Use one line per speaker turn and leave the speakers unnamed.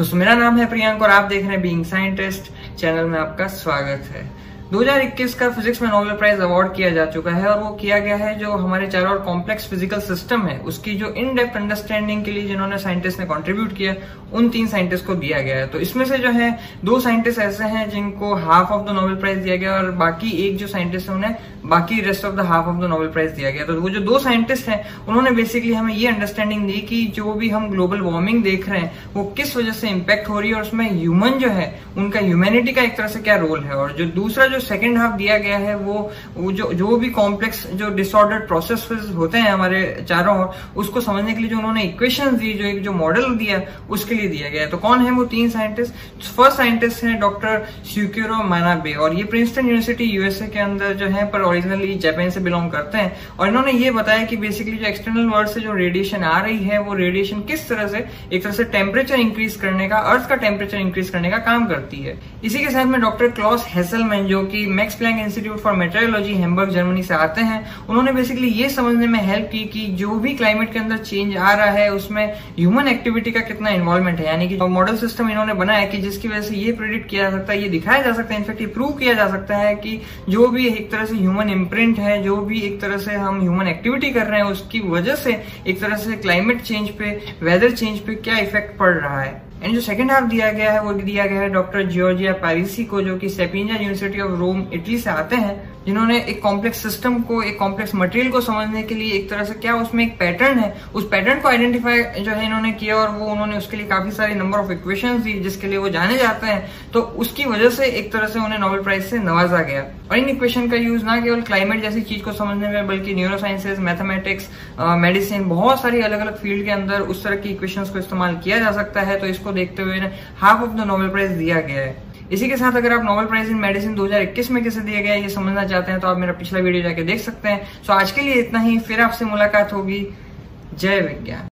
दोस्तों मेरा नाम है प्रियंक और आप देख रहे हैं बीइंग साइंटिस्ट चैनल में आपका स्वागत है। 2021 का फिजिक्स में नोबेल प्राइज अवार्ड किया जा चुका है और वो किया गया है जो हमारे चारों ओर कॉम्प्लेक्स फ़िज़िकल सिस्टम है। उसकी जो इन डेप्थ अंडरस्टैंडिंग के लिए जिन्होंने साइंटिस्ट ने कंट्रीब्यूट किया, उन तीन साइंटिस्ट को दिया गया है। तो इसमें से जो है, दो साइंटिस्ट ऐसे हैं जिनको half of the Nobel prize दिया गया और बाकी एक जो साइंटिस्ट है उन्हें बाकी rest of the half of the Nobel prize दिया गया। तो वो जो दो साइंटिस्ट हैं उन्होंने बेसिकली हमें ये अंडरस्टैंडिंग दी कि जो भी हम ग्लोबल वार्मिंग देख रहे हैं वो किस वजह से इम्पैक्ट हो रही है और उसमें ह्यूमन जो है उनका ह्यूमैनिटी का एक तरह से क्या रोल है? और जो दूसरा जो सेकेंड हाफ़ दिया गया है वो, जो जो भी कॉम्प्लेक्स जो डिसऑर्डर प्रोसेस होते हैं हमारे चारों ओर उसको समझने के लिए जो उन्होंने इक्वेशन दी जो एक जो मॉडल दिया उसके लिए दिया गया है। तो कौन है वो तीन साइंटिस्ट फ़र्स्ट साइंटिस्ट है डॉक्टर श्यूक्यूरो मानाबे और ये प्रिंसटन यूनिवर्सिटी यूएसए के अंदर जो है पर ओरिजिनली जापान से बिलोंग करते हैं। और इन्होंने ये बताया कि बेसिकली जो एक्सटर्नल वर्ल्ड से जो रेडिएशन आ रही है, वो रेडिएशन किस तरह से, एक तरह से टेम्परेचर इंक्रीज करने का अर्थ का टेम्परेचर इंक्रीज करने का काम करती है। इसी के साथ में डॉक्टर क्लॉस हेसलमैन जो कि Max Planck institute for meteorology Hamburg Germany से आते हैं, उन्होंने बेसिकली ये समझने में हेल्प की कि जो भी क्लाइमेट के अंदर चेंज आ रहा है, उसमें ह्यूमन एक्टिविटी का कितना इन्वॉल्वमेंट है। यानी कि मॉडल सिस्टम इन्होंने बनाया कि जिसकी वजह से ये प्रिडिक्ट किया जा सकता है, ये दिखाया जा सकता है इनफेक्ट ये प्रूव किया जा सकता है कि जो भी एक तरह से ह्यूमन इम्प्रिंट है, जो भी एक तरह से हम ह्यूमन एक्टिविटी कर रहे हैं, उसकी वजह से एक तरह से क्लाइमेट चेंज पे वेदर चेंज पे क्या इफ़ेक्ट पड़ रहा है? एंड जो सेकंड हाफ़ दिया गया है, वो दिया गया है डॉक्टर जियोजिया पारिसी को, जो कि Sapienza university of Rome Italy से आते हैं। जिन्होंने एक कॉम्प्लेक्स सिस्टम को, एक कॉम्प्लेक्स मटेरियल को समझने के लिए एक तरह से क्या उसमें एक पैटर्न है, उस पैटर्न को आइडेंटिफाई जो है इन्होंने किया और वो उन्होंने उसके लिए काफ़ी सारे नंबर ऑफ़ इक्वेशन दी जिसके लिए वो जाने जाते हैं। तो उसकी वजह से एक तरह से उन्हें नोबेल प्राइज से नवाजा गया। और इन इक्वेशन का यूज़ ना केवल क्लाइमेट जैसी चीज़ को समझने में, बल्कि न्यूरो साइंसेज मैथमेटिक्स मेडिसिन बहुत सारी अलग अलग फ़ील्ड के अंदर उस तरह की इक्वेशन को इस्तेमाल किया जा सकता है। तो इसको देखते हुए half of the Nobel prize दिया गया है। इसी के साथ अगर आप नोबल प्राइज इन मेडिसिन 2021 में कैसे दिया गया ये समझना चाहते हैं तो आप मेरा पिछला वीडियो जाके देख सकते हैं। सो आज के लिए इतना ही, फिर आपसे मुलाकात होगी। जय विज्ञान।